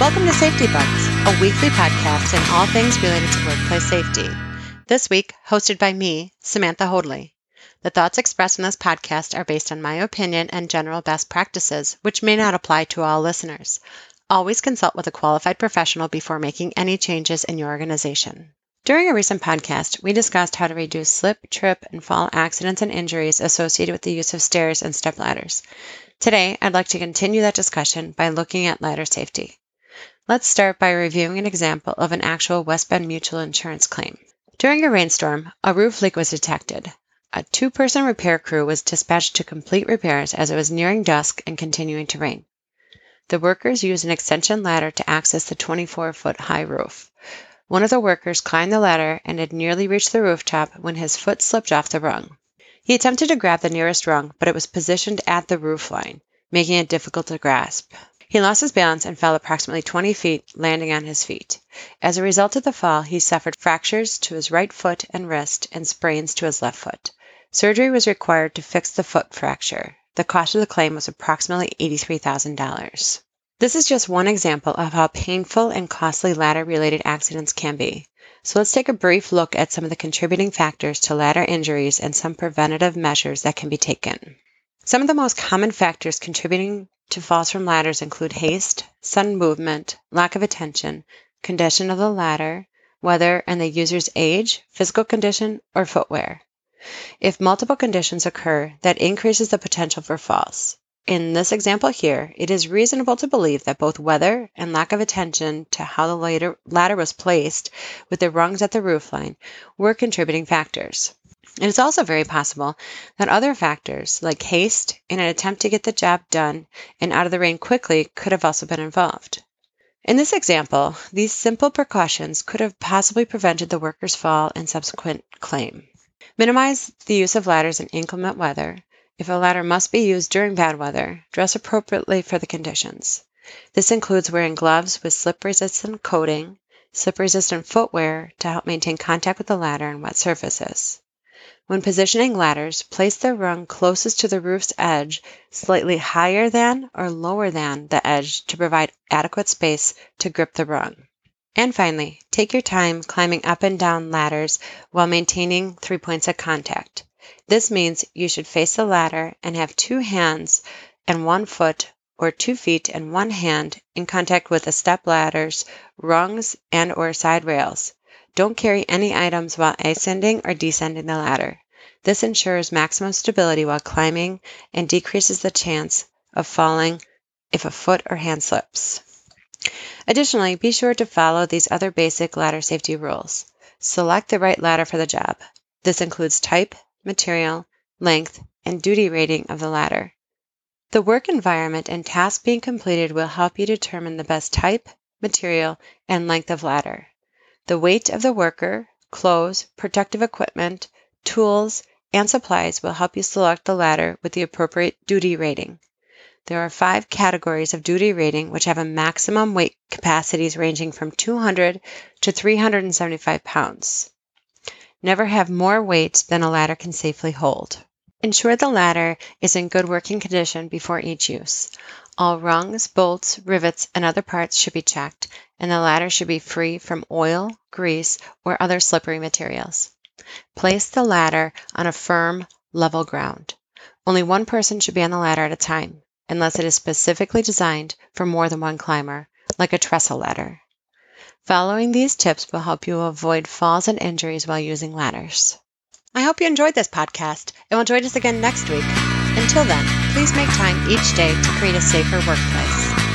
Welcome to Safety Bugs, a weekly podcast in all things related to workplace safety. This week, hosted by me, Samantha Hoadley. The thoughts expressed in this podcast are based on my opinion and general best practices, which may not apply to all listeners. Always consult with a qualified professional before making any changes in your organization. During a recent podcast, we discussed how to reduce slip, trip, and fall accidents and injuries associated with the use of stairs and step ladders. Today, I'd like to continue that discussion by looking at ladder safety. Let's start by reviewing an example of an actual West Bend Mutual insurance claim. During a rainstorm, a roof leak was detected. A two person repair crew was dispatched to complete repairs as it was nearing dusk and continuing to rain. The workers used an extension ladder to access the 24 foot high roof. One of the workers climbed the ladder and had nearly reached the rooftop when his foot slipped off the rung. He attempted to grab the nearest rung, but it was positioned at the roof line, making it difficult to grasp. He lost his balance and fell approximately 20 feet, landing on his feet. As a result of the fall, he suffered fractures to his right foot and wrist and sprains to his left foot. Surgery was required to fix the foot fracture. The cost of the claim was approximately $83,000. This is just one example of how painful and costly ladder related accidents can be. So let's take a brief look at some of the contributing factors to ladder injuries and some preventative measures that can be taken. Some of the most common factors contributing to falls from ladders include haste, sudden movement, lack of attention, condition of the ladder, weather and the user's age, physical condition, or footwear. If multiple conditions occur, that increases the potential for falls. In this example here, it is reasonable to believe that both weather and lack of attention to how the ladder was placed with the rungs at the roofline were contributing factors. It is also very possible that other factors, like haste and an attempt to get the job done and out of the rain quickly, could have also been involved. In this example, these simple precautions could have possibly prevented the worker's fall and subsequent claim. Minimize the use of ladders in inclement weather. If a ladder must be used during bad weather, dress appropriately for the conditions. This includes wearing gloves with slip resistant coating, slip resistant footwear to help maintain contact with the ladder and wet surfaces. When positioning ladders, place the rung closest to the roof's edge, slightly higher than or lower than the edge to provide adequate space to grip the rung. And finally, take your time climbing up and down ladders while maintaining three points of contact. This means you should face the ladder and have two hands and one foot or two feet and one hand in contact with the step ladders, rungs, and or side rails. Don't carry any items while ascending or descending the ladder. This ensures maximum stability while climbing and decreases the chance of falling if a foot or hand slips. Additionally, be sure to follow these other basic ladder safety rules. Select the right ladder for the job. This includes type, material, length, and duty rating of the ladder. The work environment and task being completed will help you determine the best type, material, and length of ladder. The weight of the worker, clothes, protective equipment, tools, and supplies will help you select the ladder with the appropriate duty rating. There are five categories of duty rating which have a maximum weight capacities ranging from 200 to 375 pounds. Never have more weight than a ladder can safely hold. Ensure the ladder is in good working condition before each use. All rungs, bolts, rivets, and other parts should be checked, and the ladder should be free from oil, grease, or other slippery materials. Place the ladder on a firm, level ground. Only one person should be on the ladder at a time unless it is specifically designed for more than one climber, like a trestle ladder. Following these tips will help you avoid falls and injuries while using ladders. I hope you enjoyed this podcast and will join us again next week. Until then, please make time each day to create a safer workplace.